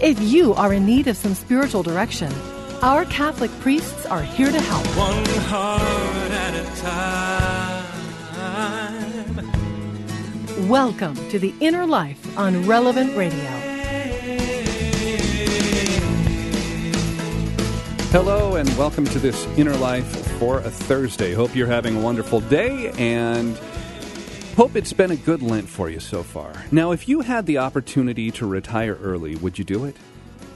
if you are in need of some spiritual direction, our Catholic priests are here to help. One heart at a time. Welcome to the Inner Life on Relevant Radio. Hello, and welcome to this Inner Life for a Thursday. Hope you're having a wonderful day and hope it's been a good Lent for you so far. Now, if you had the opportunity to retire early, would you do it?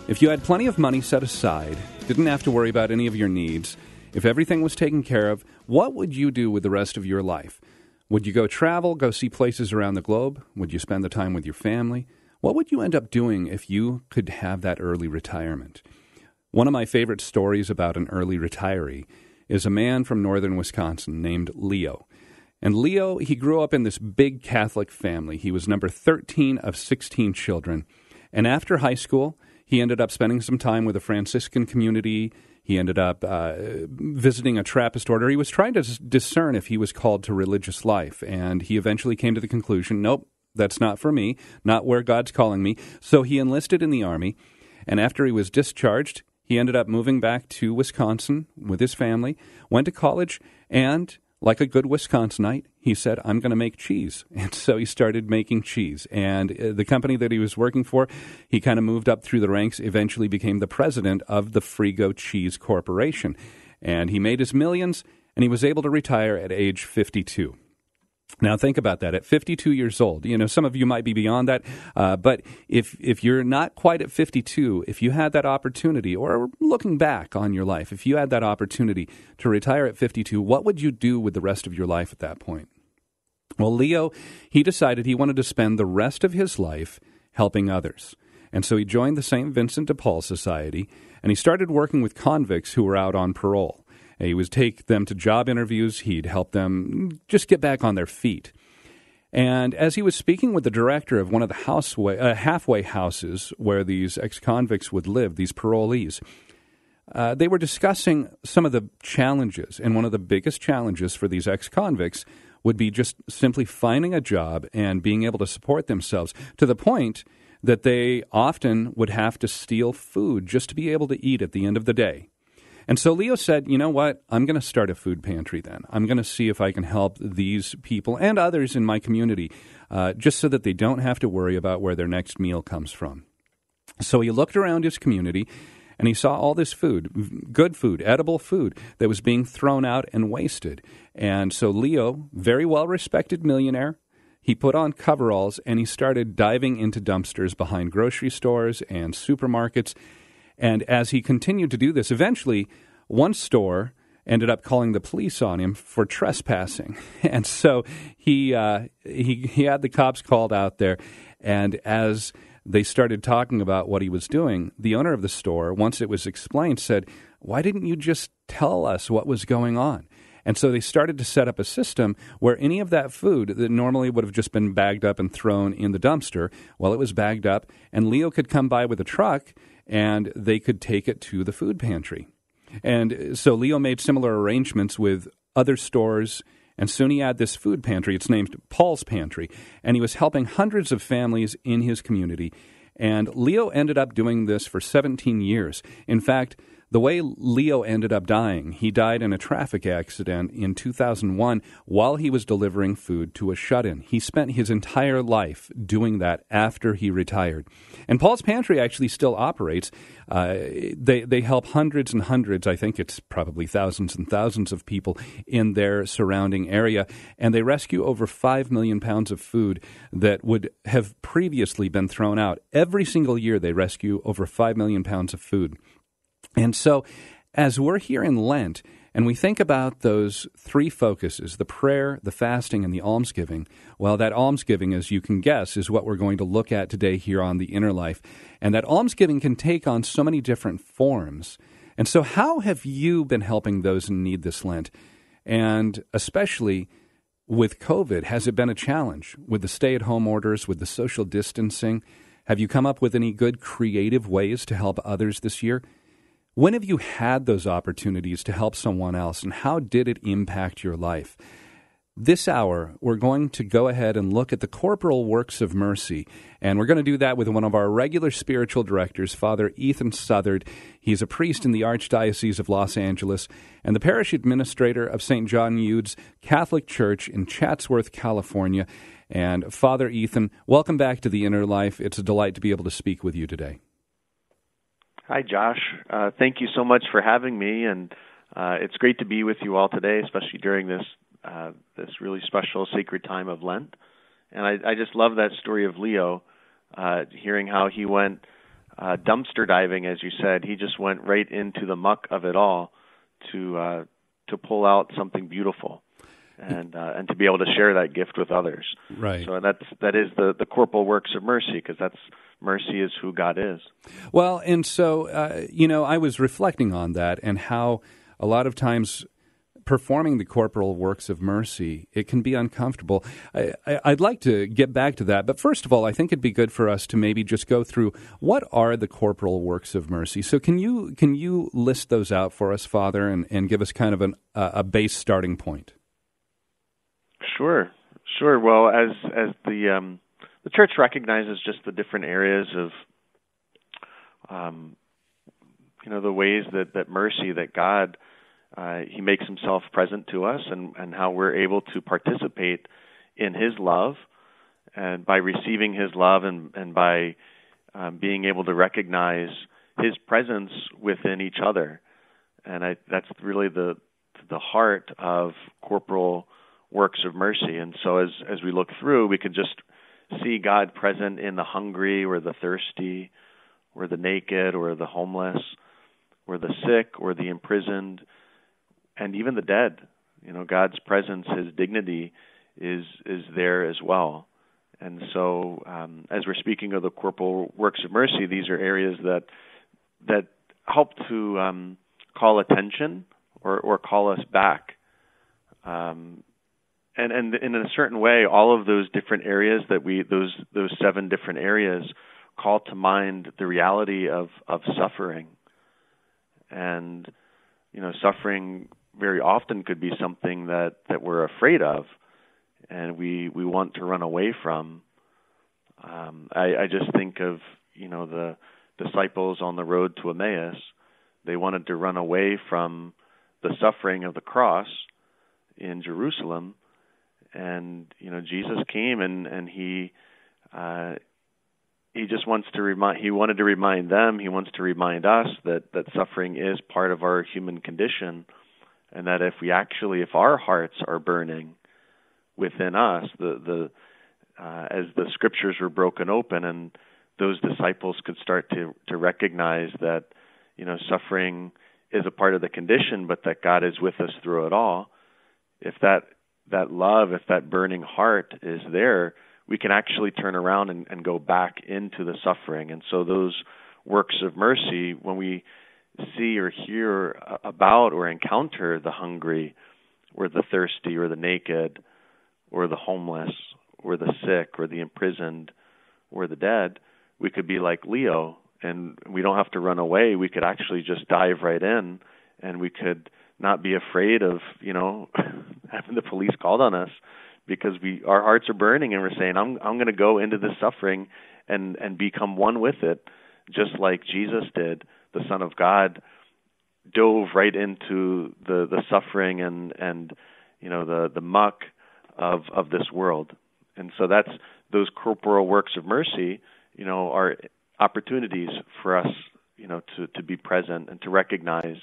If you had plenty of money set aside, didn't have to worry about any of your needs, if everything was taken care of, what would you do with the rest of your life? Would you go travel, go see places around the globe? Would you spend the time with your family? What would you end up doing if you could have that early retirement? One of my favorite stories about an early retiree is a man from northern Wisconsin named Leo. And Leo, he grew up in this big Catholic family. He was number 13 of 16 children. And after high school, he ended up spending some time with a Franciscan community. He ended up uh, visiting a Trappist order. He was trying to discern if he was called to religious life. And he eventually came to the conclusion nope, that's not for me, not where God's calling me. So he enlisted in the Army. And after he was discharged, he ended up moving back to Wisconsin with his family, went to college, and like a good Wisconsinite, he said, I'm going to make cheese. And so he started making cheese. And uh, the company that he was working for, he kind of moved up through the ranks, eventually became the president of the Frigo Cheese Corporation. And he made his millions, and he was able to retire at age 52. Now think about that. At 52 years old, you know some of you might be beyond that, uh, but if if you're not quite at 52, if you had that opportunity, or looking back on your life, if you had that opportunity to retire at 52, what would you do with the rest of your life at that point? Well, Leo, he decided he wanted to spend the rest of his life helping others, and so he joined the St. Vincent de Paul Society, and he started working with convicts who were out on parole. He would take them to job interviews. He'd help them just get back on their feet. And as he was speaking with the director of one of the houseway, uh, halfway houses where these ex convicts would live, these parolees, uh, they were discussing some of the challenges. And one of the biggest challenges for these ex convicts would be just simply finding a job and being able to support themselves to the point that they often would have to steal food just to be able to eat at the end of the day. And so Leo said, you know what? I'm going to start a food pantry then. I'm going to see if I can help these people and others in my community uh, just so that they don't have to worry about where their next meal comes from. So he looked around his community and he saw all this food, good food, edible food that was being thrown out and wasted. And so Leo, very well respected millionaire, he put on coveralls and he started diving into dumpsters behind grocery stores and supermarkets and as he continued to do this, eventually one store ended up calling the police on him for trespassing. And so he, uh, he, he had the cops called out there. And as they started talking about what he was doing, the owner of the store, once it was explained, said, Why didn't you just tell us what was going on? And so they started to set up a system where any of that food that normally would have just been bagged up and thrown in the dumpster, well, it was bagged up, and Leo could come by with a truck and they could take it to the food pantry. And uh, so Leo made similar arrangements with other stores, and soon he had this food pantry. It's named Paul's Pantry, and he was helping hundreds of families in his community. And Leo ended up doing this for 17 years. In fact, the way Leo ended up dying, he died in a traffic accident in 2001 while he was delivering food to a shut in. He spent his entire life doing that after he retired. And Paul's Pantry actually still operates. Uh, they, they help hundreds and hundreds, I think it's probably thousands and thousands of people in their surrounding area. And they rescue over 5 million pounds of food that would have previously been thrown out. Every single year, they rescue over 5 million pounds of food. And so, as we're here in Lent, and we think about those three focuses the prayer, the fasting, and the almsgiving. Well, that almsgiving, as you can guess, is what we're going to look at today here on The Inner Life. And that almsgiving can take on so many different forms. And so, how have you been helping those in need this Lent? And especially with COVID, has it been a challenge with the stay at home orders, with the social distancing? Have you come up with any good creative ways to help others this year? When have you had those opportunities to help someone else, and how did it impact your life? This hour, we're going to go ahead and look at the corporal works of mercy. And we're going to do that with one of our regular spiritual directors, Father Ethan Southard. He's a priest in the Archdiocese of Los Angeles and the parish administrator of St. John Eudes Catholic Church in Chatsworth, California. And Father Ethan, welcome back to the Inner Life. It's a delight to be able to speak with you today. Hi, Josh. Uh, thank you so much for having me, and uh, it's great to be with you all today, especially during this uh, this really special sacred time of Lent. And I, I just love that story of Leo, uh, hearing how he went uh, dumpster diving, as you said. He just went right into the muck of it all to uh, to pull out something beautiful and uh, and to be able to share that gift with others. Right. So that's that is the the corporal works of mercy because that's mercy is who God is. Well, and so uh, you know, I was reflecting on that and how a lot of times performing the corporal works of mercy, it can be uncomfortable. I, would like to get back to that, but first of all, I think it'd be good for us to maybe just go through what are the corporal works of mercy. So, can you can you list those out for us, Father, and, and give us kind of an, uh, a base starting point? Sure, sure. Well, as as the um, the church recognizes just the different areas of, um, you know, the ways that that mercy that God uh, He makes Himself present to us, and and how we're able to participate in His love, and by receiving His love, and and by um, being able to recognize His presence within each other, and I, that's really the the heart of corporal works of mercy. And so as as we look through, we can just see God present in the hungry or the thirsty or the naked or the homeless or the sick or the imprisoned and even the dead. You know, God's presence, his dignity is is there as well. And so um, as we're speaking of the corporal works of mercy, these are areas that that help to um, call attention or, or call us back um, and and in a certain way, all of those different areas that we those those seven different areas call to mind the reality of of suffering, and you know, suffering very often could be something that that we're afraid of, and we we want to run away from. Um, I, I just think of you know the disciples on the road to Emmaus. They wanted to run away from the suffering of the cross in Jerusalem and you know Jesus came and and he uh he just wants to remind he wanted to remind them he wants to remind us that that suffering is part of our human condition and that if we actually if our hearts are burning within us the the uh, as the scriptures were broken open and those disciples could start to to recognize that you know suffering is a part of the condition but that God is with us through it all if that that love, if that burning heart is there, we can actually turn around and, and go back into the suffering. And so those works of mercy, when we see or hear about or encounter the hungry, or the thirsty, or the naked, or the homeless, or the sick, or the imprisoned, or the dead, we could be like Leo, and we don't have to run away. We could actually just dive right in, and we could not be afraid of you know having the police called on us because we our hearts are burning and we're saying I'm I'm going to go into this suffering and and become one with it just like Jesus did. The son of God dove right into the the suffering and and you know the the muck of of this world. And so that's those corporal works of mercy you know are opportunities for us you know to to be present and to recognize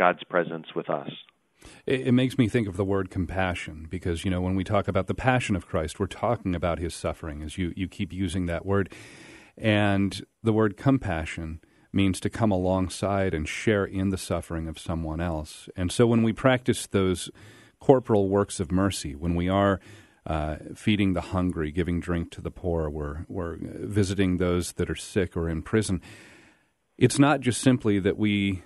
God's presence with us. It, it, makes me think of the word compassion because, you know, when we talk about the passion of Christ, we're talking about his suffering, as you, you keep using that word. And the word compassion means to come alongside and share in the suffering of someone else. And so when we practice those corporal works of mercy, when we are uh, feeding the hungry, giving drink to the poor, we're, we're visiting those that are sick or in prison, it's not just simply that we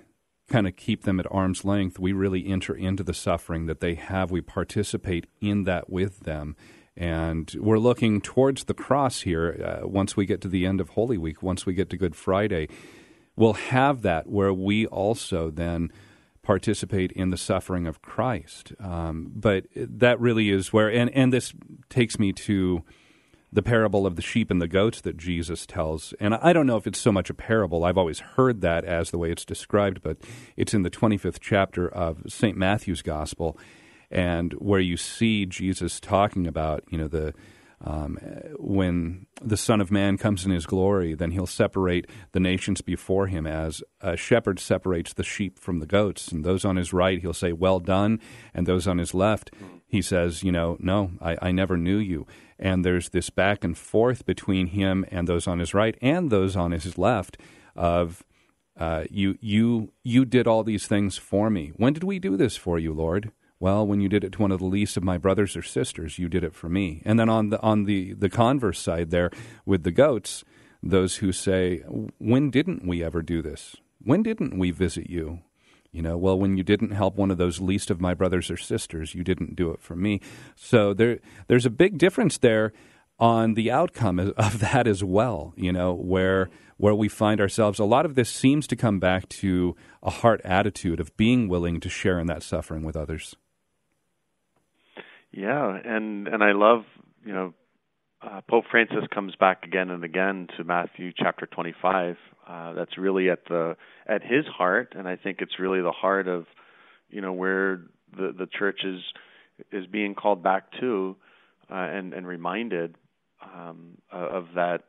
kind of keep them at arm's length. We really enter into the suffering that they have. We participate in that with them. And we're looking towards the cross here uh, once we get to the end of Holy Week, once we get to Good Friday. We'll have that where we also then participate in the suffering of Christ. Um, but that really is where, and, and this takes me to the parable of the sheep and the goats that Jesus tells. And I don't know if it's so much a parable. I've always heard that as the way it's described, but it's in the 25th chapter of St. Matthew's Gospel, and where you see Jesus talking about, you know, the um, when the Son of Man comes in his glory, then he'll separate the nations before him as a shepherd separates the sheep from the goats. And those on his right, he'll say, Well done. And those on his left, he says, You know, no, I, I never knew you. And there's this back and forth between him and those on his right and those on his left of, uh, you, you, you did all these things for me. When did we do this for you, Lord? Well, when you did it to one of the least of my brothers or sisters, you did it for me. And then on the on the the converse side there with the goats, those who say, "When didn't we ever do this? When didn't we visit you?" You know, well, when you didn't help one of those least of my brothers or sisters, you didn't do it for me. So there there's a big difference there on the outcome of that as well, you know, where where we find ourselves a lot of this seems to come back to a heart attitude of being willing to share in that suffering with others. Yeah, and and I love you know uh, Pope Francis comes back again and again to Matthew chapter 25. Uh, that's really at the at his heart, and I think it's really the heart of you know where the the church is is being called back to uh, and and reminded um, of that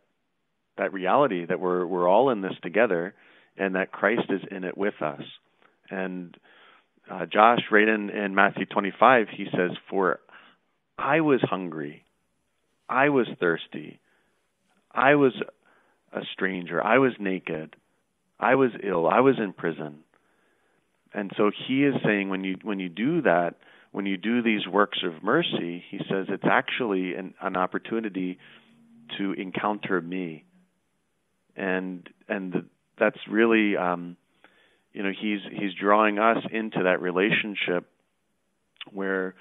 that reality that we're we're all in this together, and that Christ is in it with us. And uh, Josh, right in, in Matthew 25, he says, "For I was hungry. I was thirsty. I was a stranger. I was naked. I was ill. I was in prison. And so he is saying when you when you do that, when you do these works of mercy, he says it's actually an, an opportunity to encounter me. And and the, that's really um, you know he's he's drawing us into that relationship where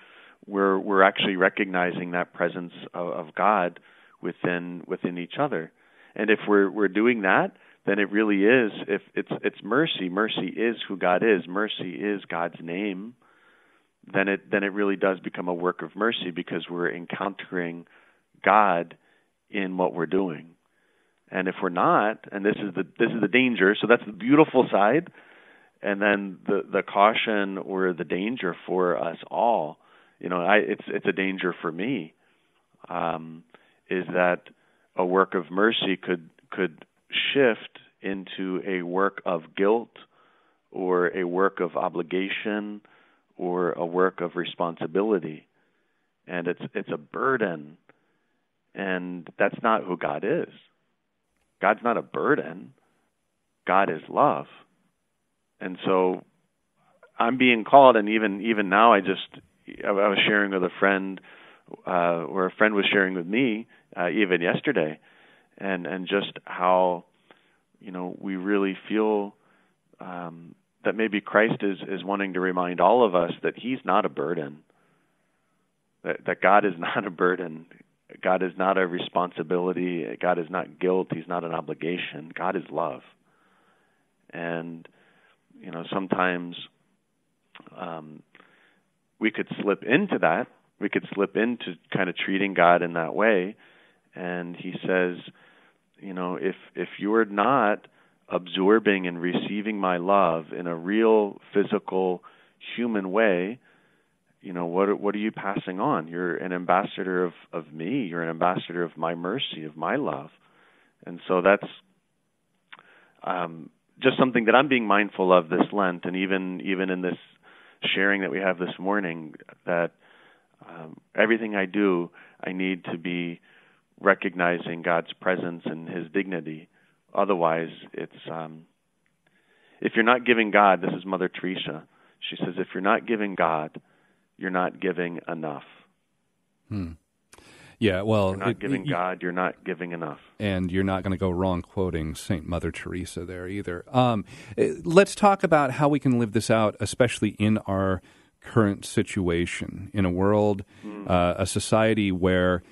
we're we're actually recognizing that presence of, of God within within each other. And if we're we're doing that, then it really is if it's it's mercy. Mercy is who God is. Mercy is God's name. Then it then it really does become a work of mercy because we're encountering God in what we're doing. And if we're not, and this is the this is the danger, so that's the beautiful side, and then the the caution or the danger for us all you know, I, it's it's a danger for me. Um, is that a work of mercy could could shift into a work of guilt or a work of obligation or a work of responsibility. And it's it's a burden. And that's not who God is. God's not a burden. God is love. And so I'm being called and even even now I just I was sharing with a friend, uh, or a friend was sharing with me uh, even yesterday, and and just how, you know, we really feel um, that maybe Christ is is wanting to remind all of us that He's not a burden. That that God is not a burden. God is not a responsibility. God is not guilt. He's not an obligation. God is love. And you know, sometimes um, we could slip into that. We could slip into kind of treating God in that way. And he says, you know, if if you're not absorbing and receiving my love in a real physical human way, you know, what what are you passing on? You're an ambassador of of me. You're an ambassador of my mercy, of my love. And so that's um just something that I'm being mindful of this Lent and even even in this sharing that we have this morning that um, everything I do, I need to be recognizing God's presence and His dignity. Otherwise, it's um, if you're not giving God, this is Mother Teresa. She says, if you're not giving God, you're not giving enough. Hmm. Yeah, well, you're not it, giving it, God, you're not giving enough. And you're not going to go wrong quoting St. Mother Teresa there either. Um, eh, let's talk about how we can live this out, especially in our current situation, in a world, mm. uh, a society where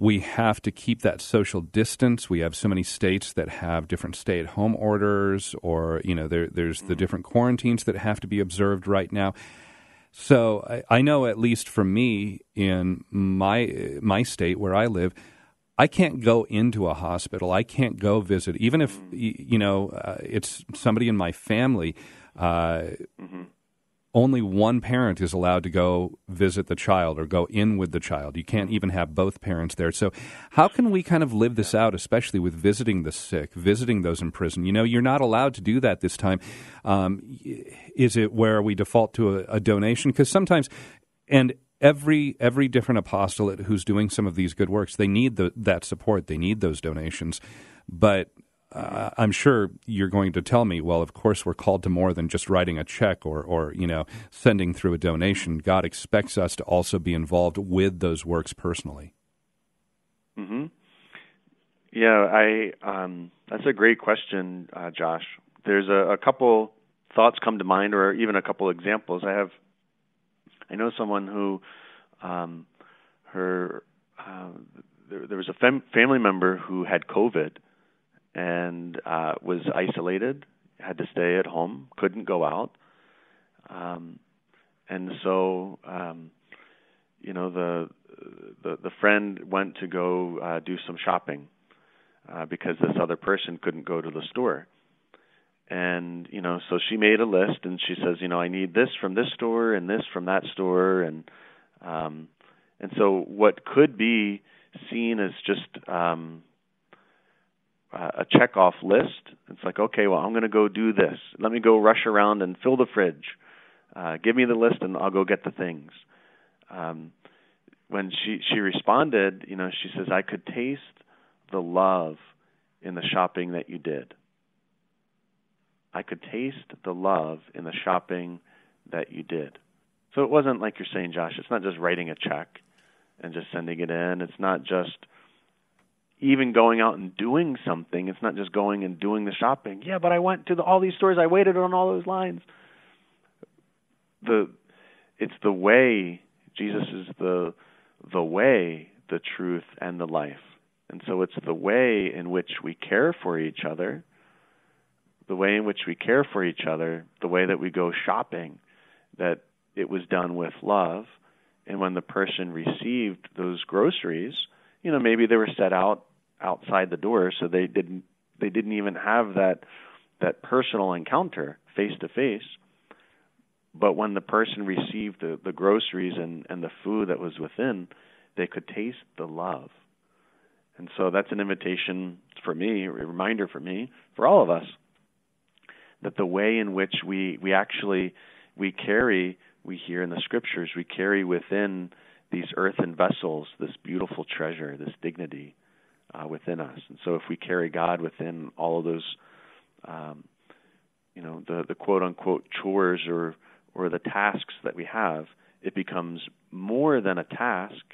we have to keep that social distance. We have so many states that have different stay-at-home orders, or you know, there, there's the different quarantines that have to be observed right now. So I, I know, at least for me in my my state where I live, I can't go into a hospital. I can't go visit, even if you know uh, it's somebody in my family. Uh, mm-hmm only one parent is allowed to go visit the child or go in with the child. You can't even have both parents there. So, how can we kind of live this out, especially with visiting the sick, visiting those in prison? You know, you're not allowed to do that this time. Um, is it where we default to a, a donation? Because sometimes, and every every different apostolate who's doing some of these good works, they need the, that support. They need those donations. But uh, I'm sure you're going to tell me, well, of course, we're called to more than just writing a check or, or you know, sending through a donation. God expects us to also be involved with those works personally. Hmm. Yeah, I. Um, that's a great question, uh, Josh. There's a, a couple thoughts come to mind, or even a couple examples. I have. I know someone who, um, her, uh, there, there was a fam- family member who had COVID and uh, was isolated, had to stay at home, couldn't go out, um, and so um, you know the the the friend went to go uh, do some shopping uh, because this other person couldn't go to the store. And you know, so she made a list, and she says, you know, I need this from this store, and this from that store, and um, and so what could be seen as just um, uh, a check off list. It's like, okay, well, I'm going to go do this. Let me go rush around and fill the fridge. Uh, give me the list, and I'll go get the things. Um, when she she responded, you know, she says, I could taste the love in the shopping that you did. I could taste the love in the shopping that you did. So it wasn't like you're saying, Josh, it's not just writing a check and just sending it in. It's not just even going out and doing something. It's not just going and doing the shopping. Yeah, but I went to the, all these stores. I waited on all those lines. The it's the way Jesus is the the way, the truth, and the life. And so it's the way in which we care for each other, the way in which we care for each other, the way that we go shopping, that it was done with love. And when the person received those groceries, you know, maybe they were set out outside the door, so they didn't they didn't even have that that personal encounter face to face. But when the person received the, the groceries and, and the food that was within, they could taste the love. And so that's an invitation for me, a reminder for me, for all of us, that the way in which we, we actually we carry, we hear in the scriptures, we carry within these earthen vessels this beautiful treasure, this dignity, uh, within us. And so if we carry God within all of those, um, you know, the, the quote unquote chores or, or the tasks that we have, it becomes more than a task.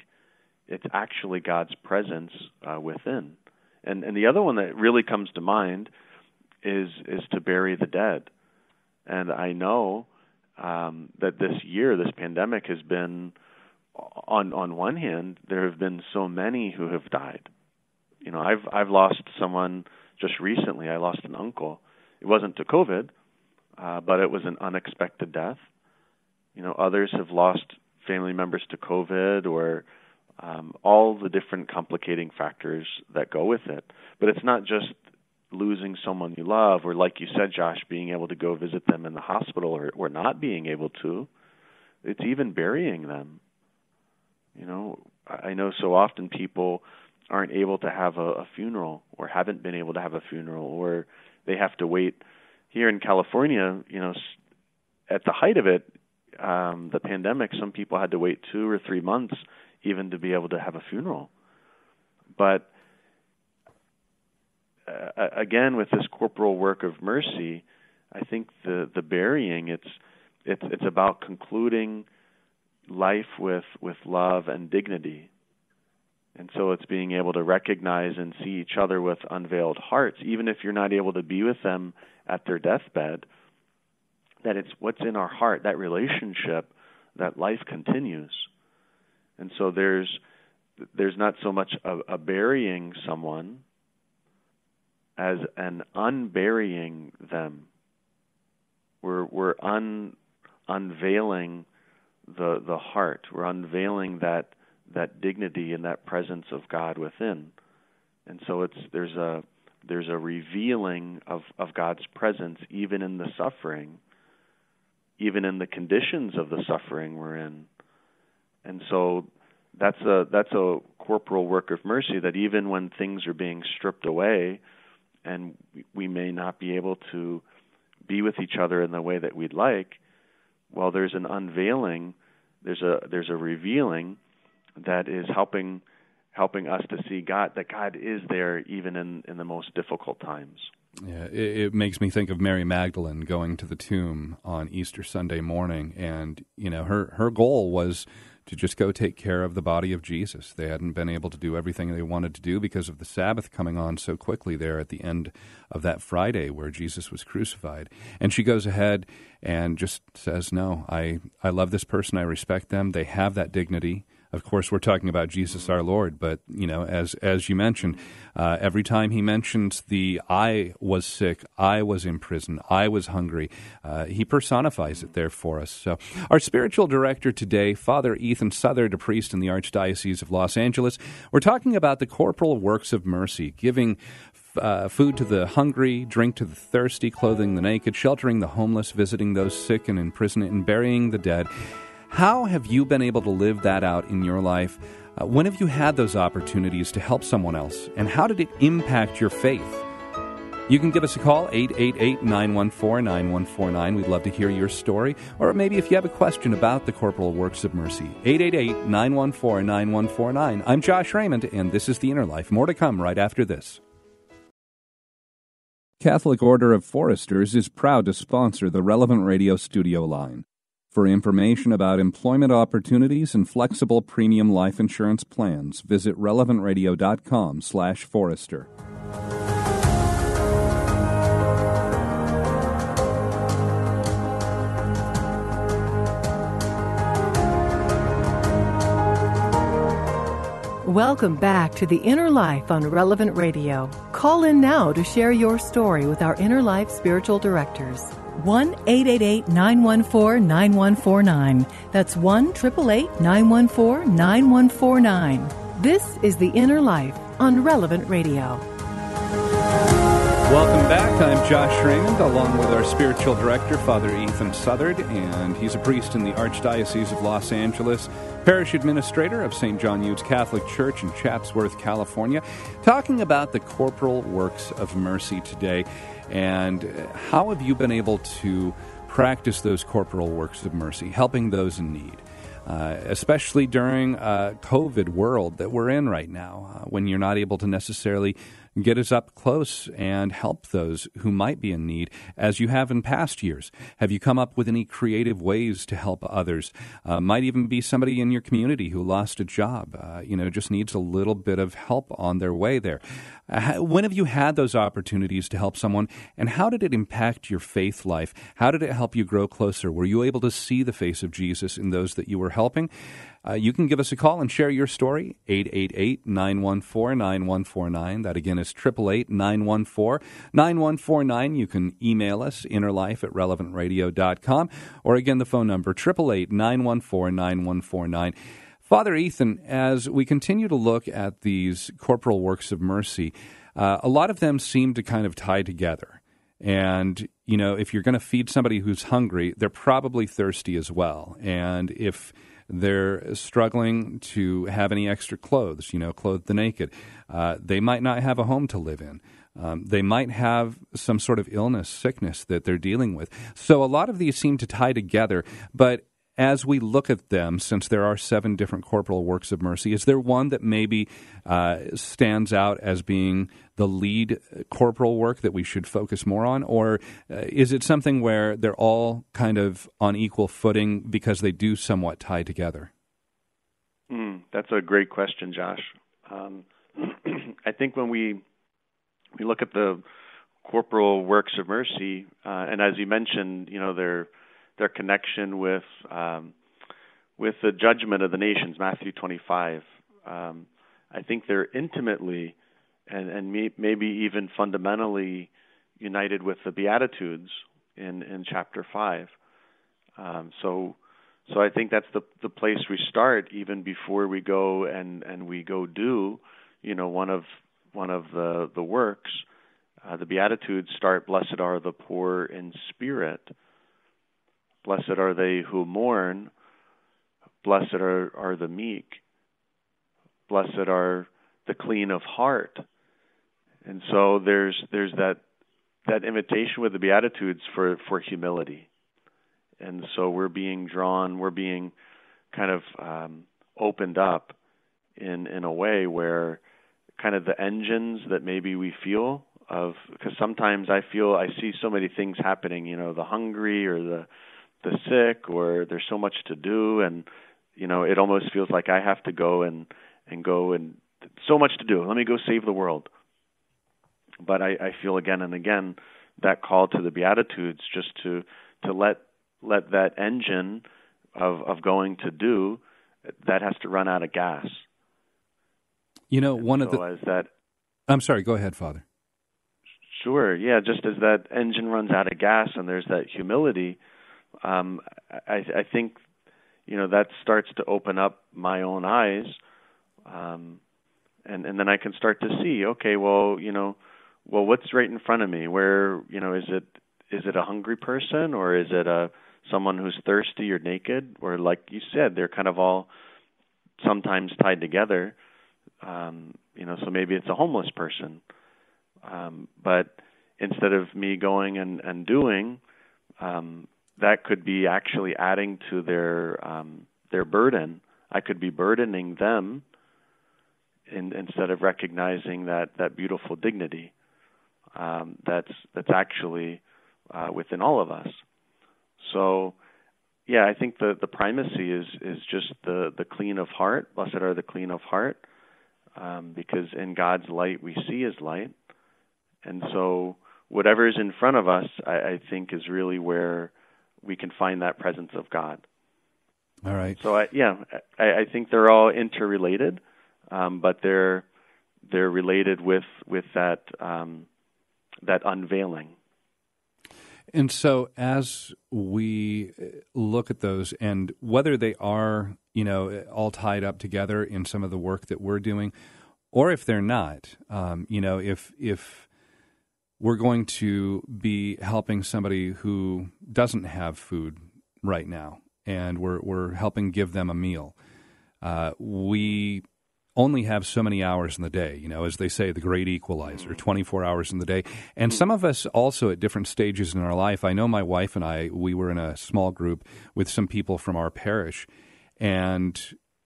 It's actually God's presence uh, within. And, and the other one that really comes to mind is, is to bury the dead. And I know um, that this year, this pandemic has been, on on one hand, there have been so many who have died, you know, I've I've lost someone just recently. I lost an uncle. It wasn't to COVID, uh, but it was an unexpected death. You know, others have lost family members to COVID or um, all the different complicating factors that go with it. But it's not just losing someone you love, or like you said, Josh, being able to go visit them in the hospital, or, or not being able to. It's even burying them. You know, I know so often people aren't able to have a, a funeral or haven't been able to have a funeral or they have to wait here in California, you know, at the height of it, um, the pandemic, some people had to wait two or three months even to be able to have a funeral. But uh, again, with this corporal work of mercy, I think the burying, it's it's it's about concluding life with with love and dignity. And so it's being able to recognize and see each other with unveiled hearts, even if you're not able to be with them at their deathbed, that it's what's in our heart, that relationship, that life continues. And so there's there's not so much a, a burying someone as an unburying them. We're we're un, unveiling the the heart. We're unveiling that that dignity and that presence of God within. And so it's there's a there's a revealing of, of God's presence even in the suffering, even in the conditions of the suffering we're in. And so that's a that's a corporal work of mercy that even when things are being stripped away and we may not be able to be with each other in the way that we'd like, well there's an unveiling, there's a there's a revealing that is helping helping us to see God that God is there even in in the most difficult times. Yeah, it, it, makes me think of Mary Magdalene going to the tomb on Easter Sunday morning, and you know her her goal was to just go take care of the body of Jesus. They hadn't been able to do everything they wanted to do because of the Sabbath coming on so quickly there at the end of that Friday where Jesus was crucified. And she goes ahead and just says, "No, I I love this person. I respect them. They have that dignity." Of course, we're talking about Jesus our Lord, but you know, as as you mentioned, uh, every time he mentions the "I was sick, I was in prison, I was hungry," uh, he personifies it there for us. So, our spiritual director today, Father Ethan Southard, a priest in the Archdiocese of Los Angeles, we're talking about the corporal works of mercy, giving uh, food to the hungry, drink to the thirsty, clothing the naked, sheltering the homeless, visiting those sick and in prison, and burying the dead. How have you been able to live that out in your life? Uh, when have you had those opportunities to help someone else? And how did it impact your faith? You can give us a call, 888 914 9149. We'd love to hear your story. Or maybe if you have a question about the corporal works of mercy, 888 914 9149. I'm Josh Raymond, and this is The Inner Life. More to come right after this. Catholic Order of Foresters is proud to sponsor the relevant radio studio line. For information about employment opportunities and flexible premium life insurance plans, visit relevantradio.com/forester. Welcome back to the Inner Life on Relevant Radio. Call in now to share your story with our Inner Life spiritual directors. 1 888 914 9149. That's 1 888 914 9149. This is The Inner Life on Relevant Radio. Welcome back. I'm Josh Raymond, along with our spiritual director, Father Ethan Southard, and he's a priest in the Archdiocese of Los Angeles, parish administrator of St. John Eudes Catholic Church in Chatsworth, California, talking about the corporal works of mercy today. And how have you been able to practice those corporal works of mercy, helping those in need? Uh, especially during a COVID world that we're in right now, uh, when you're not able to necessarily get us up close and help those who might be in need, as you have in past years. Have you come up with any creative ways to help others? Uh, might even be somebody in your community who lost a job, uh, you know, just needs a little bit of help on their way there. When have you had those opportunities to help someone, and how did it impact your faith life? How did it help you grow closer? Were you able to see the face of Jesus in those that you were helping? Uh, you can give us a call and share your story, 888-914-9149. That again is 888-914-9149. You can email us, innerlife at relevantradio.com, or again, the phone number, 888-914-9149. Father Ethan, as we continue to look at these corporal works of mercy, uh, a lot of them seem to kind of tie together. And, you know, if you're going to feed somebody who's hungry, they're probably thirsty as well. And if they're struggling to have any extra clothes, you know, clothe the naked. Uh, they might not have a home to live in. Um, they might have some sort of illness, sickness that they're dealing with. So a lot of these seem to tie together. But as we look at them, since there are seven different corporal works of mercy, is there one that maybe uh, stands out as being the lead corporal work that we should focus more on? Or uh, is it something where they're all kind of on equal footing because they do somewhat tie together? Mm, that's a great question, Josh. Um, I think when we we look at the corporal works of mercy, uh, and as you mentioned, you know their their connection with um, with the judgment of the nations, Matthew 25. Um, I think they're intimately and and may, maybe even fundamentally united with the Beatitudes in in chapter five. Um, so so I think that's the the place we start even before we go and and we go do you know one of one of the the works. Uh, the Beatitudes start, Blessed are the poor in spirit. Blessed are they who mourn. Blessed are, are the meek. Blessed are the clean of heart. And so there's there's that that invitation with the Beatitudes for, for humility. And so we're being drawn, we're being kind of um, opened up in in a way where kind of the engines that maybe we feel of because sometimes I feel I see so many things happening, you know, the hungry or the the sick or there's so much to do and you know, it almost feels like I have to go and and go and so much to do. Let me go save the world. But I, I feel again and again that call to the Beatitudes just to to let let that engine of of going to do that has to run out of gas. You know, one so of the as that I'm sorry, go ahead, Father. Sure. Yeah. Just as that engine runs out of gas and there's that humility, um, I, I think, you know, that starts to open up my own eyes, um, and and then I can start to see, okay, well, you know, well, what's right in front of me? Where, you know, is it is it a hungry person or is it a someone who's thirsty or naked or like you said, they're kind of all sometimes tied together. Um, you know, so maybe it's a homeless person um, but instead of me going and, and doing, um, that could be actually adding to their um, their burden. I could be burdening them in, instead of recognizing that that beautiful dignity um, that's that's actually uh, within all of us. So, yeah, I think the the primacy is is just the the clean of heart. Blessed are the clean of heart, um, because in God's light we see His light, and so, whatever is in front of us, I, I think, is really where we can find that presence of God. All right. So, I, yeah, I, I think they're all interrelated, um, but they're they're related with with that um, that unveiling. And so, as we look at those, and whether they are, you know, all tied up together in some of the work that we're doing, or if they're not, um, you know, if if we're going to be helping somebody who doesn't have food right now, and we're we're helping give them a meal. Uh, we only have so many hours in the day, you know, as they say, the great equalizer, 24 hours in the day. And some of us also at different stages in our life. I know my wife and I, we were in a small group with some people from our parish, and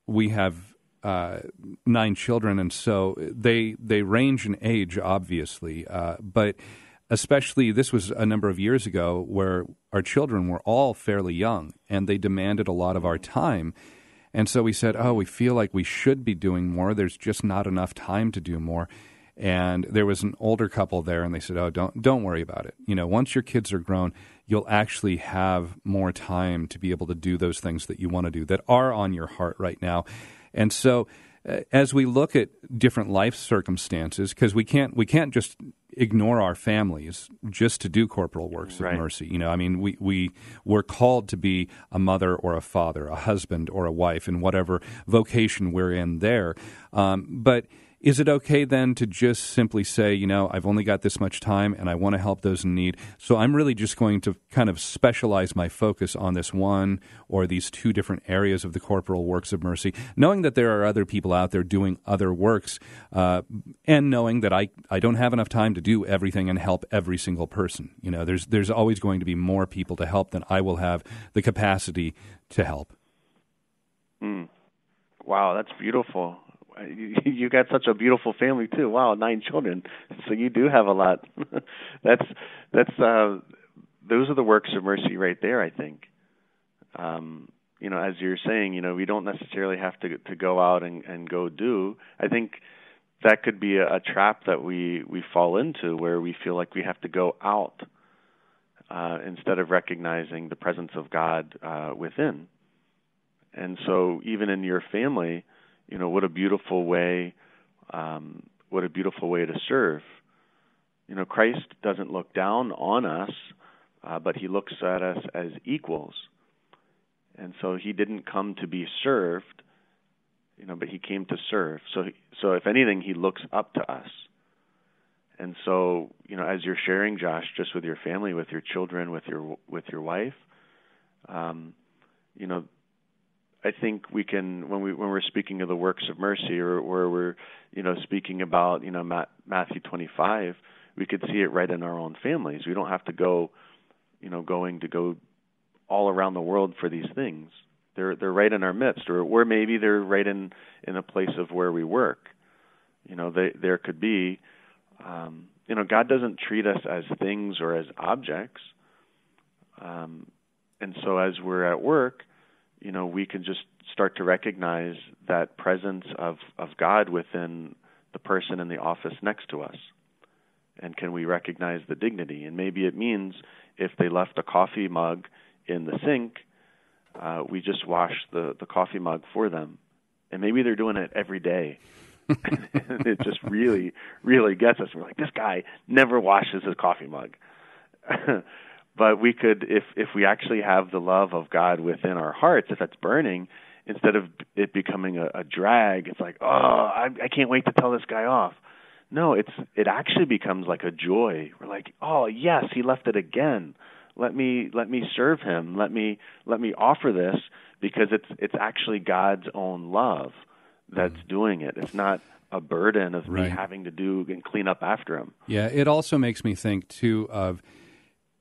we have uh, nine children, and so they they range in age, obviously, uh, but especially this was a number of years ago where our children were all fairly young and they demanded a lot of our time. And so we said, "Oh, we feel like we should be doing more. There's just not enough time to do more." And there was an older couple there, and they said, "Oh, don't don't worry about it. You know, once your kids are grown, you'll actually have more time to be able to do those things that you want to do that are on your heart right now." And so, uh, as we look at different life circumstances, because we can't we can't just ignore our families just to do corporal works right. of mercy. You know, I mean, we we we're called to be a mother or a father, a husband or a wife, in whatever vocation we're in there. Um, but is it okay then to just simply say, you know, I've only got this much time and I want to help those in need? So I'm really just going to kind of specialize my focus on this one or these two different areas of the corporal works of mercy, knowing that there are other people out there doing other works, uh, and knowing that I, I don't have enough time to do everything and help every single person. You know, there's, there's always going to be more people to help than I will have the capacity to help. Mm. Wow, that's beautiful. You got such a beautiful family too. Wow, nine children. So you do have a lot. that's that's uh those are the works of mercy right there, I think. Um you know, as you're saying, you know, we don't necessarily have to to go out and and go do. I think that could be a, a trap that we we fall into where we feel like we have to go out uh instead of recognizing the presence of God uh within. And so even in your family, you know, what a beautiful way um what a beautiful way to serve. You know, Christ doesn't look down on us, uh, but he looks at us as equals. And so he didn't come to be served, you know, but he came to serve. So so if anything he looks up to us. And so, you know, as you're sharing Josh just with your family, with your children, with your with your wife, um you know, I think we can when we when we're speaking of the works of mercy or where we're you know speaking about you know Matthew 25 we could see it right in our own families. We don't have to go you know going to go all around the world for these things. They're they're right in our midst or or maybe they're right in in a place of where we work. You know they there could be um you know God doesn't treat us as things or as objects. Um and so as we're at work you know, we can just start to recognize that presence of, of God within the person in the office next to us. And can we recognize the dignity? And maybe it means if they left a coffee mug in the sink, uh, we just wash the, the coffee mug for them. And maybe they're doing it every day. and it just really, really gets us. We're like, this guy never washes his coffee mug. but we could if if we actually have the love of God within our hearts if it's burning instead of it becoming a, a drag it's like oh I, I can't wait to tell this guy off. No it's it actually becomes like a joy. We're like oh yes he left it again. Let me let me serve him. Let me let me offer this because it's it's actually God's own love that's mm. doing it. It's not a burden of right. me having to do and clean up after him. Yeah it also makes me think too of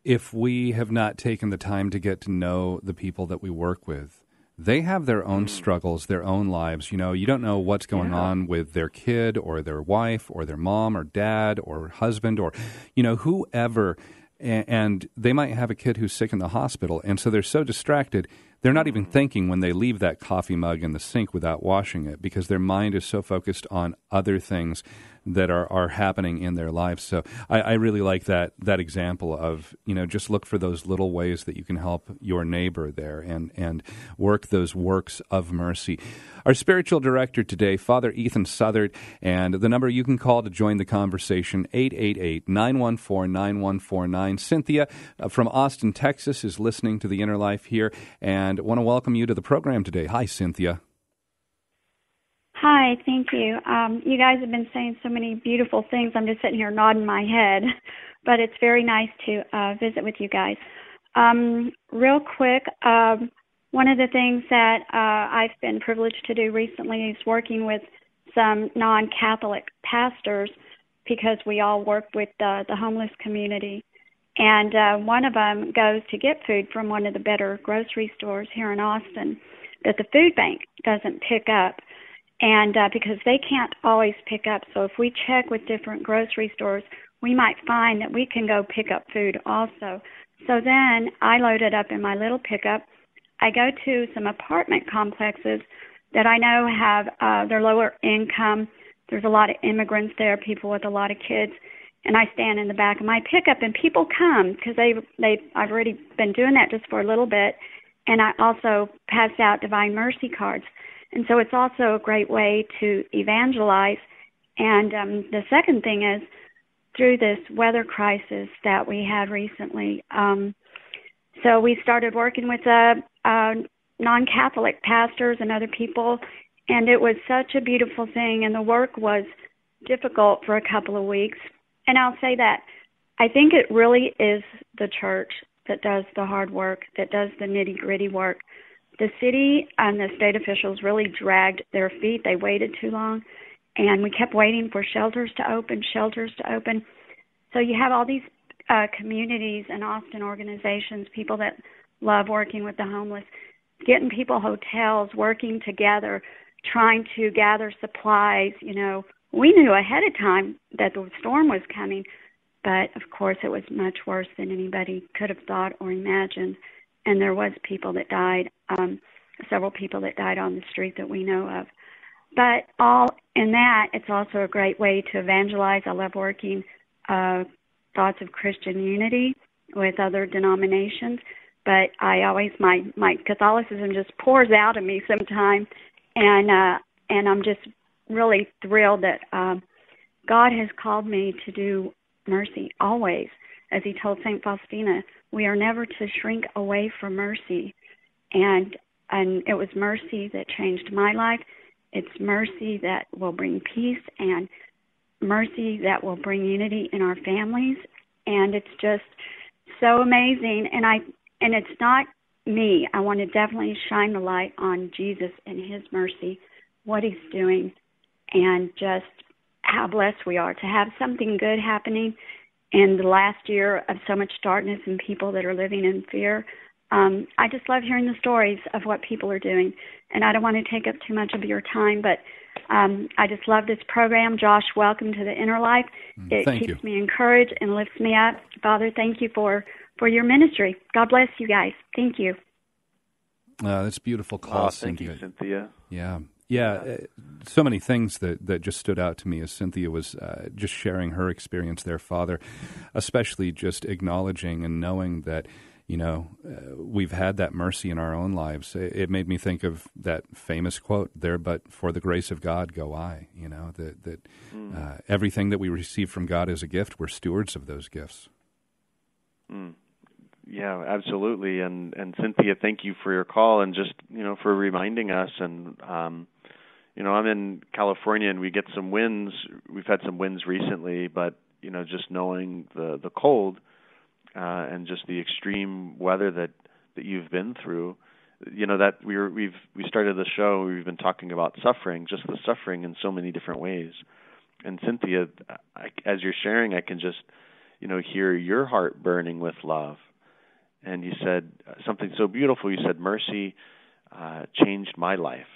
if we have not taken the time to get to know the people that we work with, they have their own mm. struggles, their own lives. You know, you don't know what's going yeah. on with their kid or their wife or their mom or dad or husband or, you know, whoever. And they might have a kid who's sick in the hospital. And so they're so distracted, they're not even mm. thinking when they leave that coffee mug in the sink without washing it because their mind is so focused on other things that are, are happening in their lives. So I, I really like that that example of you know just look for those little ways that you can help your neighbor there and and work those works of mercy. Our spiritual director today, Father Ethan Southard, and the number you can call to join the conversation 888-914-9149. Cynthia uh, from Austin, Texas is listening to the Inner Life here and want to welcome you to the program today. Hi Cynthia. Hi, thank you. Um, you guys have been saying so many beautiful things. I'm just sitting here nodding my head, but it's very nice to uh, visit with you guys. Um, real quick, um, one of the things that uh, I've been privileged to do recently is working with some non-Catholic pastors because we all work with uh, the homeless community. And uh, one of them goes to get food from one of the better grocery stores here in Austin that the food bank doesn't pick up and uh, because they can't always pick up. So if we check with different grocery stores, we might find that we can go pick up food also. So then I load it up in my little pickup. I go to some apartment complexes that I know have uh, they're lower income. There's a lot of immigrants there, people with a lot of kids, and I stand in the back of my pickup, and people come because they they I've already been doing that just for a little bit, and I also pass out Divine Mercy cards. And so it's also a great way to evangelize. And um, the second thing is through this weather crisis that we had recently. Um, so we started working with uh, uh, non-Catholic pastors and other people, and it was such a beautiful thing. And the work was difficult for a couple of weeks. And I'll say that I think it really is the church that does the hard work, that does the nitty gritty work. The city and the state officials really dragged their feet. They waited too long, and we kept waiting for shelters to open, shelters to open. So you have all these uh, communities and Austin organizations, people that love working with the homeless, getting people hotels, working together, trying to gather supplies. You know, we knew ahead of time that the storm was coming, but of course it was much worse than anybody could have thought or imagined. And there was people that died, um, several people that died on the street that we know of. But all in that, it's also a great way to evangelize. I love working uh, thoughts of Christian unity with other denominations. But I always my my Catholicism just pours out of me sometimes, and uh, and I'm just really thrilled that um, God has called me to do mercy always. As He told Saint Faustina, we are never to shrink away from mercy, and and it was mercy that changed my life. It's mercy that will bring peace and mercy that will bring unity in our families. And it's just so amazing. And i and it's not me. I want to definitely shine the light on jesus and his mercy what he's doing and just how blessed we are to have something good happening in the last year of so much darkness and people that are living in fear um, I just love hearing the stories of what people are doing. And I don't want to take up too much of your time, but um, I just love this program. Josh, welcome to the Inner Life. Mm, it thank keeps you. me encouraged and lifts me up. Father, thank you for, for your ministry. God bless you guys. Thank you. Uh, that's beautiful call, Oh, thank Cynthia. you, Cynthia. Yeah. Yeah, uh, so many things that, that just stood out to me as Cynthia was uh, just sharing her experience there, Father, especially just acknowledging and knowing that, you know, uh, we've had that mercy in our own lives. It, it made me think of that famous quote there, but for the grace of God go I, you know, that, that uh, everything that we receive from God is a gift, we're stewards of those gifts. Mm. Yeah, absolutely. And and Cynthia, thank you for your call and just you know for reminding us. And um, you know, I'm in California and we get some winds. We've had some winds recently, but you know, just knowing the the cold uh, and just the extreme weather that that you've been through. You know that we were, we've we started the show. We've been talking about suffering, just the suffering in so many different ways. And Cynthia, I, as you're sharing, I can just you know hear your heart burning with love and you said something so beautiful. You said mercy uh, changed my life,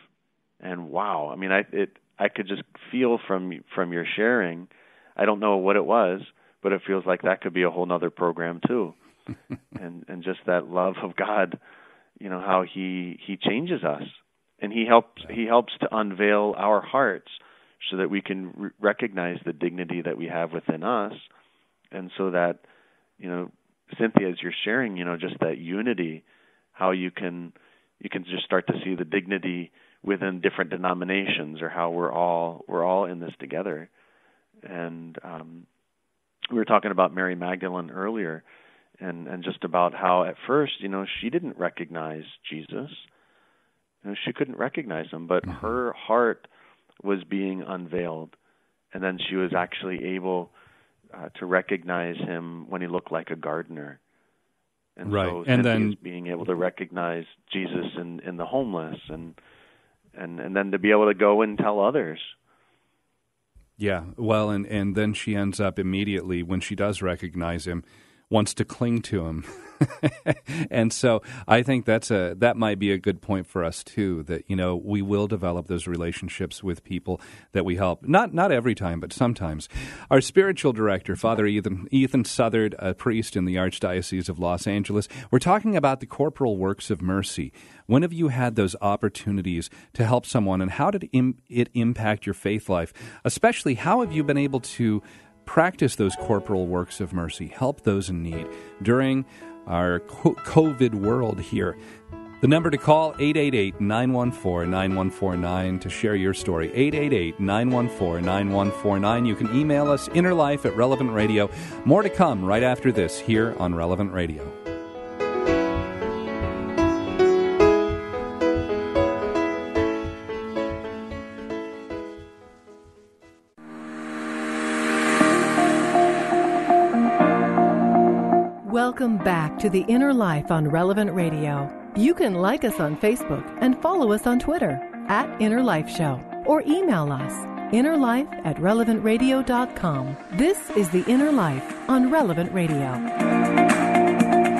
and wow! I mean, I it I could just feel from from your sharing. I don't know what it was, but it feels like that could be a whole nother program too, and and just that love of God, you know how he he changes us, and he helps he helps to unveil our hearts so that we can re- recognize the dignity that we have within us, and so that you know Cynthia, as you're sharing, you know, just that unity, how you can you can just start to see the dignity within different denominations, or how we're all we're all in this together. And um, we were talking about Mary Magdalene earlier, and and just about how at first, you know, she didn't recognize Jesus. You know, she couldn't recognize him, but Mhm. her heart was being unveiled, and then she was actually able uh, to recognize him when he looked like a gardener. And Right. so And then- being able to recognize Jesus in, in the homeless and and and then to be able to go and tell others. Yeah, well, and, and then she ends up immediately, when she does recognize him, wants to cling to him. and so I think that's a that might be a good point for us too. That you know we will develop those relationships with people that we help. Not not every time, but sometimes. Our spiritual director, Father Ethan Ethan Southard, a priest in the Archdiocese of Los Angeles, we're talking about the corporal works of mercy. When have you had those opportunities to help someone, and how did it impact your faith life? Especially, how have you been able to practice those corporal works of mercy, help those in need during our COVID world here. The number to call 888-914-9149 to share your story. 888-914-9149. You can email us innerlife at Relevant Radio. More to come right after this here on Relevant Radio. To The Inner Life on Relevant Radio. You can like us on Facebook and follow us on Twitter at Inner Life Show or email us innerlife at relevantradio.com. This is The Inner Life on Relevant Radio.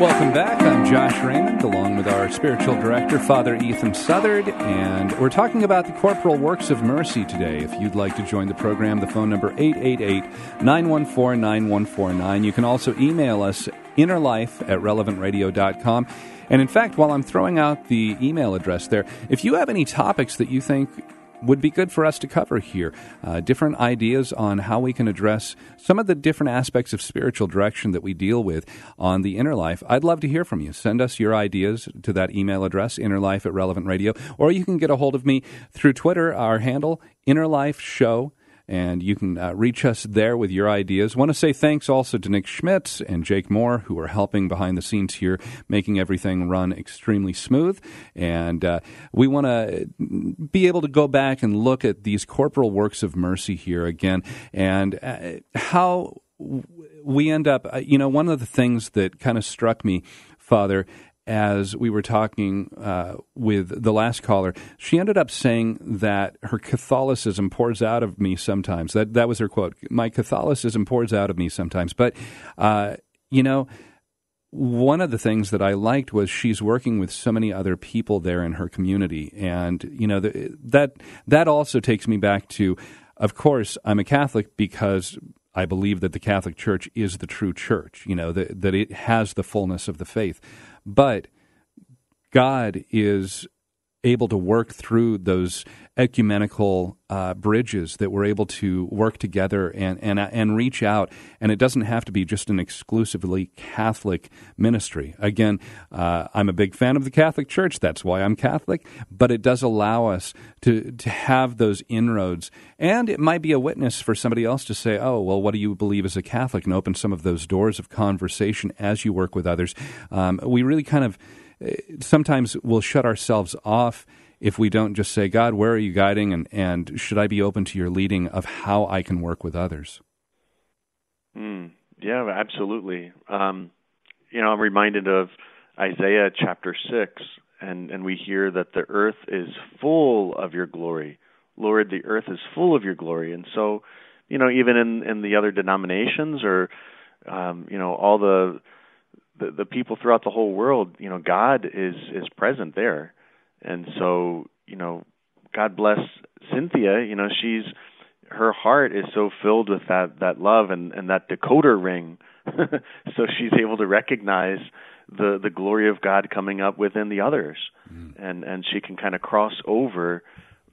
Welcome back. I'm Josh Raymond, along with our spiritual director, Father Ethan Southard, and we're talking about the corporal works of mercy today. If you'd like to join the program, the phone number 888-914-9149. You can also email us innerlife at relevantradio.com. And in fact, while I'm throwing out the email address there, if you have any topics that you think would be good for us to cover here. Uh, different ideas on how we can address some of the different aspects of spiritual direction that we deal with on the inner life. I'd love to hear from you. Send us your ideas to that email address, innerlife at relevant radio, or you can get a hold of me through Twitter. Our handle, innerlife show and you can uh, reach us there with your ideas. Want to say thanks also to Nick Schmitz and Jake Moore, who are helping behind the scenes here, making everything run extremely smooth. And uh, we want to be able to go back and look at these corporal works of mercy here again and uh, how we end up, uh, you know, one of the things that kind of struck me, Father, as we were talking uh, with the last caller, she ended up saying that her Catholicism pours out of me sometimes. That that was her quote. My Catholicism pours out of me sometimes. But uh, you know, one of the things that I liked was she's working with so many other people there in her community, and you know the, that that also takes me back to, of course, I'm a Catholic because I believe that the Catholic Church is the true church. You know that that it has the fullness of the faith. But God is able to work through those ecumenical uh, bridges that we're able to work together and, and, and reach out. And it doesn't have to be just an exclusively Catholic ministry. Again, uh, I'm a big fan of the Catholic Church. That's why I'm Catholic. But it does allow us to, to have those inroads. And it might be a witness for somebody else to say, oh, well, what do you believe as a Catholic? And open some of those doors of conversation as you work with others. Um, we really kind of sometimes we'll shut ourselves off if we don't just say, God, where are you guiding? And, and should I be open to your leading of how I can work with others? Mm, yeah, absolutely. Um, you know, I'm reminded of Isaiah chapter 6, and, and we hear that the earth is full of your glory. Lord, the earth is full of your glory. And so, you know, even in, in the other denominations or, um, you know, all the the, the people throughout the whole world, you know, God is is present there, and so you know, God bless Cynthia. You know, she's her heart is so filled with that that love and and that decoder ring, so she's able to recognize the the glory of God coming up within the others, mm. and and she can kind of cross over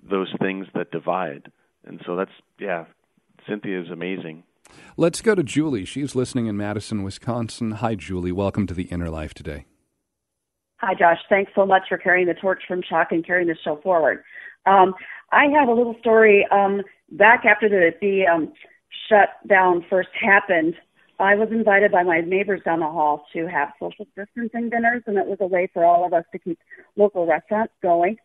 those things that divide, and so that's yeah, Cynthia is amazing. Let's go to Julie. She's listening in Madison, Wisconsin. Hi, Julie. Welcome to the Inner Life today. Hi, Josh. Thanks so much for carrying the torch from Chuck and carrying the show forward. Um, I have a little story. Um, back after the, the um, shutdown first happened, I was invited by my neighbors down the hall to have social distancing dinners, and it was a way for all of us to keep local restaurants going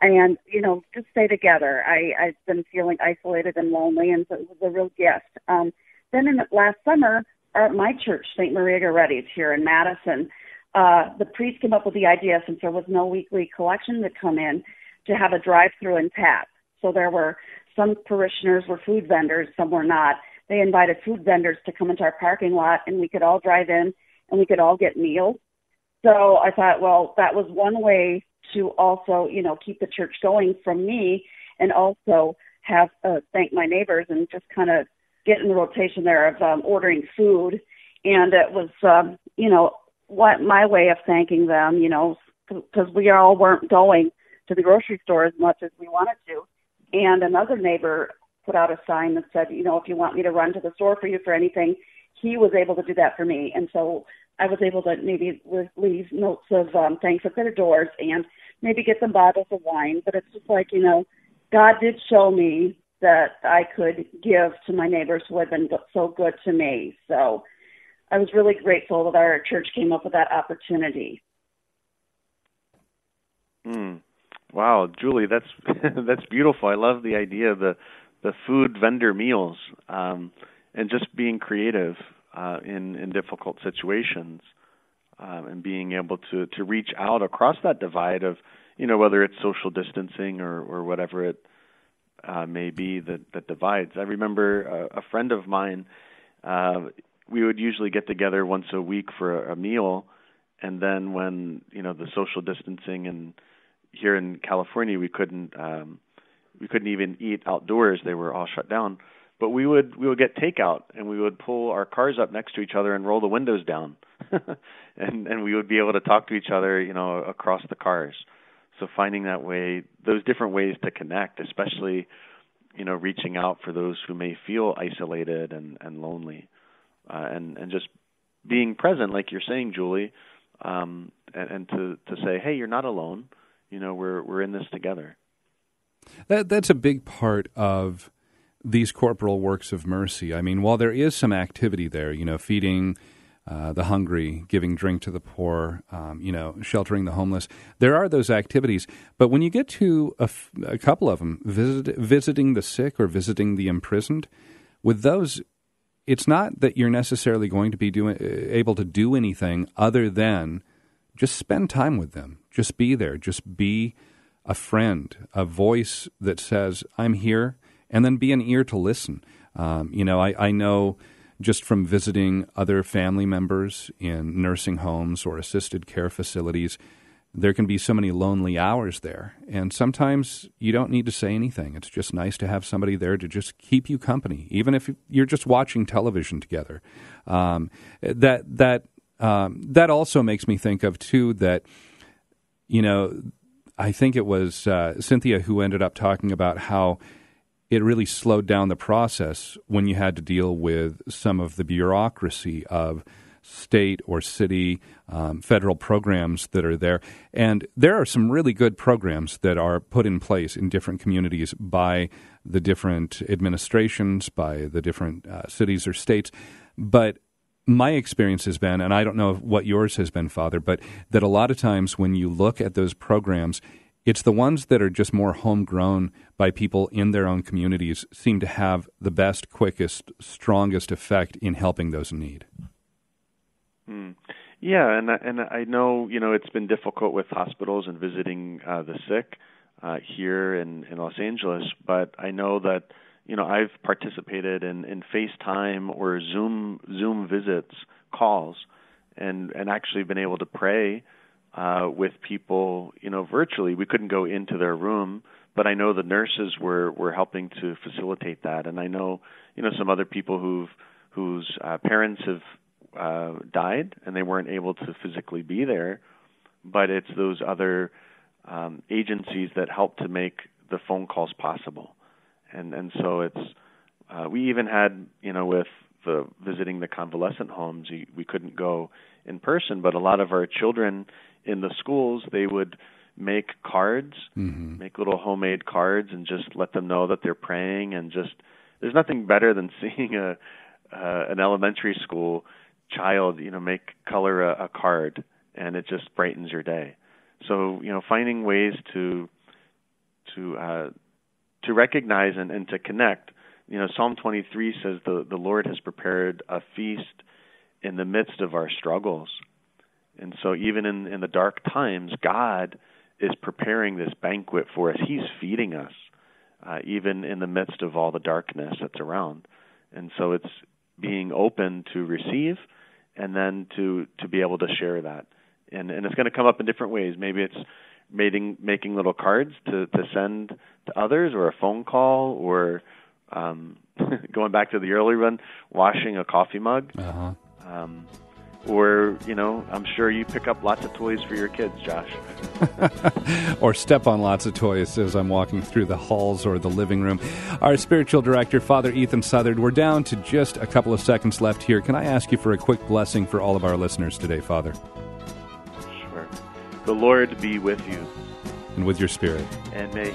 and you know just stay together. I I've been feeling isolated and lonely, and so it was a real gift. Um, then in the, last summer, our, my church, St. Maria Goretti's here in Madison, uh, the priest came up with the idea since there was no weekly collection to come in to have a drive-through and tap. So there were some parishioners were food vendors, some were not. They invited food vendors to come into our parking lot, and we could all drive in and we could all get meals. So I thought, well, that was one way to also, you know, keep the church going from me and also have uh, thank my neighbors and just kind of get in the rotation there of um, ordering food. And it was, um, you know, what my way of thanking them, you know, because we all weren't going to the grocery store as much as we wanted to. And another neighbor put out a sign that said, you know, if you want me to run to the store for you for anything, he was able to do that for me. And so I was able to maybe leave notes of um, thanks at their doors and maybe get some bottles of wine. But it's just like, you know, God did show me that I could give to my neighbors who had been so good to me. So I was really grateful that our church came up with that opportunity. Mm. Wow, Julie, that's that's beautiful. I love the idea of the the food vendor meals um, and just being creative uh, in in difficult situations. um, and being able to to reach out across that divide of you know whether it's social distancing or or whatever it uh, may be that that divides. I remember a, a friend of mine. Uh, we would usually get together once a week for a, a meal, and then when you know the social distancing and here in California we couldn't um, we couldn't even eat outdoors; they were all shut down. But we would we would get takeout and we would pull our cars up next to each other and roll the windows down, and and we would be able to talk to each other, you know, across the cars. So finding that way, those different ways to connect, especially, you know, reaching out for those who may feel isolated and and lonely, uh, and and just being present, like you're saying, Julie, um, and, and to to say, hey, you're not alone. You know, we're we're in this together. That that's a big part of these corporal works of mercy. I mean, while there is some activity there, you know, feeding uh, the hungry, giving drink to the poor, um, you know, sheltering the homeless. There are those activities, but when you get to a, f- a couple of them, visit, visiting the sick or visiting the imprisoned, with those, it's not that you're necessarily going to be doing, able to do anything other than just spend time with them, just be there, just be a friend, a voice that says, "I'm here," and then be an ear to listen. Um, you know, I, I know just from visiting other family members in nursing homes or assisted care facilities, there can be so many lonely hours there. And sometimes you don't need to say anything. It's just nice to have somebody there to just keep you company, even if you're just watching television together. Um, that that um, that also makes me think of too that you know I think it was uh, Cynthia who ended up talking about how it really slowed down the process when you had to deal with some of the bureaucracy of state or city um, federal programs that are there. And there are some really good programs that are put in place in different communities by the different administrations, by the different uh, cities or states. But my experience has been, and I don't know what yours has been, Father, but that a lot of times when you look at those programs, it's the ones that are just more homegrown by people in their own communities seem to have the best, quickest, strongest effect in helping those in need. Mm. Yeah, and and I know you know it's been difficult with hospitals and visiting uh, the sick uh, here in in Los Angeles, but I know that you know I've participated in in FaceTime or Zoom Zoom visits calls, and and actually been able to pray uh, with people, you know, virtually. We couldn't go into their room, but I know the nurses were were helping to facilitate that, and I know, you know, some other people who've whose uh, parents have uh, died and they weren't able to physically be there, but it's those other um, agencies that help to make the phone calls possible, and and so it's uh, we even had, you know, with the visiting the convalescent homes, we couldn't go in person, but a lot of our children in the schools they would make cards, mm-hmm. make little homemade cards, and just let them know that they're praying. And just there's nothing better than seeing a uh, an elementary school child, you know, make color a, a card, and it just brightens your day. So you know, finding ways to to uh, to recognize and, and to connect. You know, Psalm 23 says the the Lord has prepared a feast in the midst of our struggles. And so, even in, in the dark times, God is preparing this banquet for us. He's feeding us, uh, even in the midst of all the darkness that's around. And so, it's being open to receive and then to, to be able to share that. And, and it's going to come up in different ways. Maybe it's making, making little cards to, to send to others, or a phone call, or um, going back to the early one, washing a coffee mug. Uh-huh. Um, or you know i'm sure you pick up lots of toys for your kids josh. Or step on lots of toys as i'm walking through the halls or the living room. Our spiritual director father ethan southard we're down to just a couple of seconds left here. Can i ask you for a quick blessing for all of our listeners today father? Sure. The lord be with you. And with your spirit. And may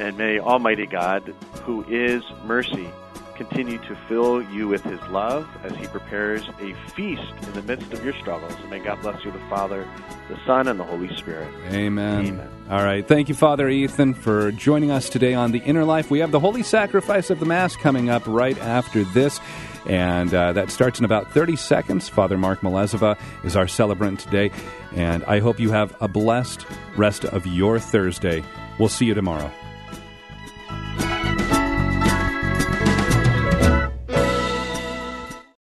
and may almighty god who is mercy continue to fill you with His love as He prepares a feast in the midst of your struggles. And may God bless you, the Father, the Son, and the Holy Spirit. Amen. Amen. All right. Thank you, Father Ethan, for joining us today on The Inner Life. We have the Holy Sacrifice of the Mass coming up right after this. And uh, that starts in about 30 seconds. Father Mark Malezova is our celebrant today. And I hope you have a blessed rest of your Thursday. We'll see you tomorrow.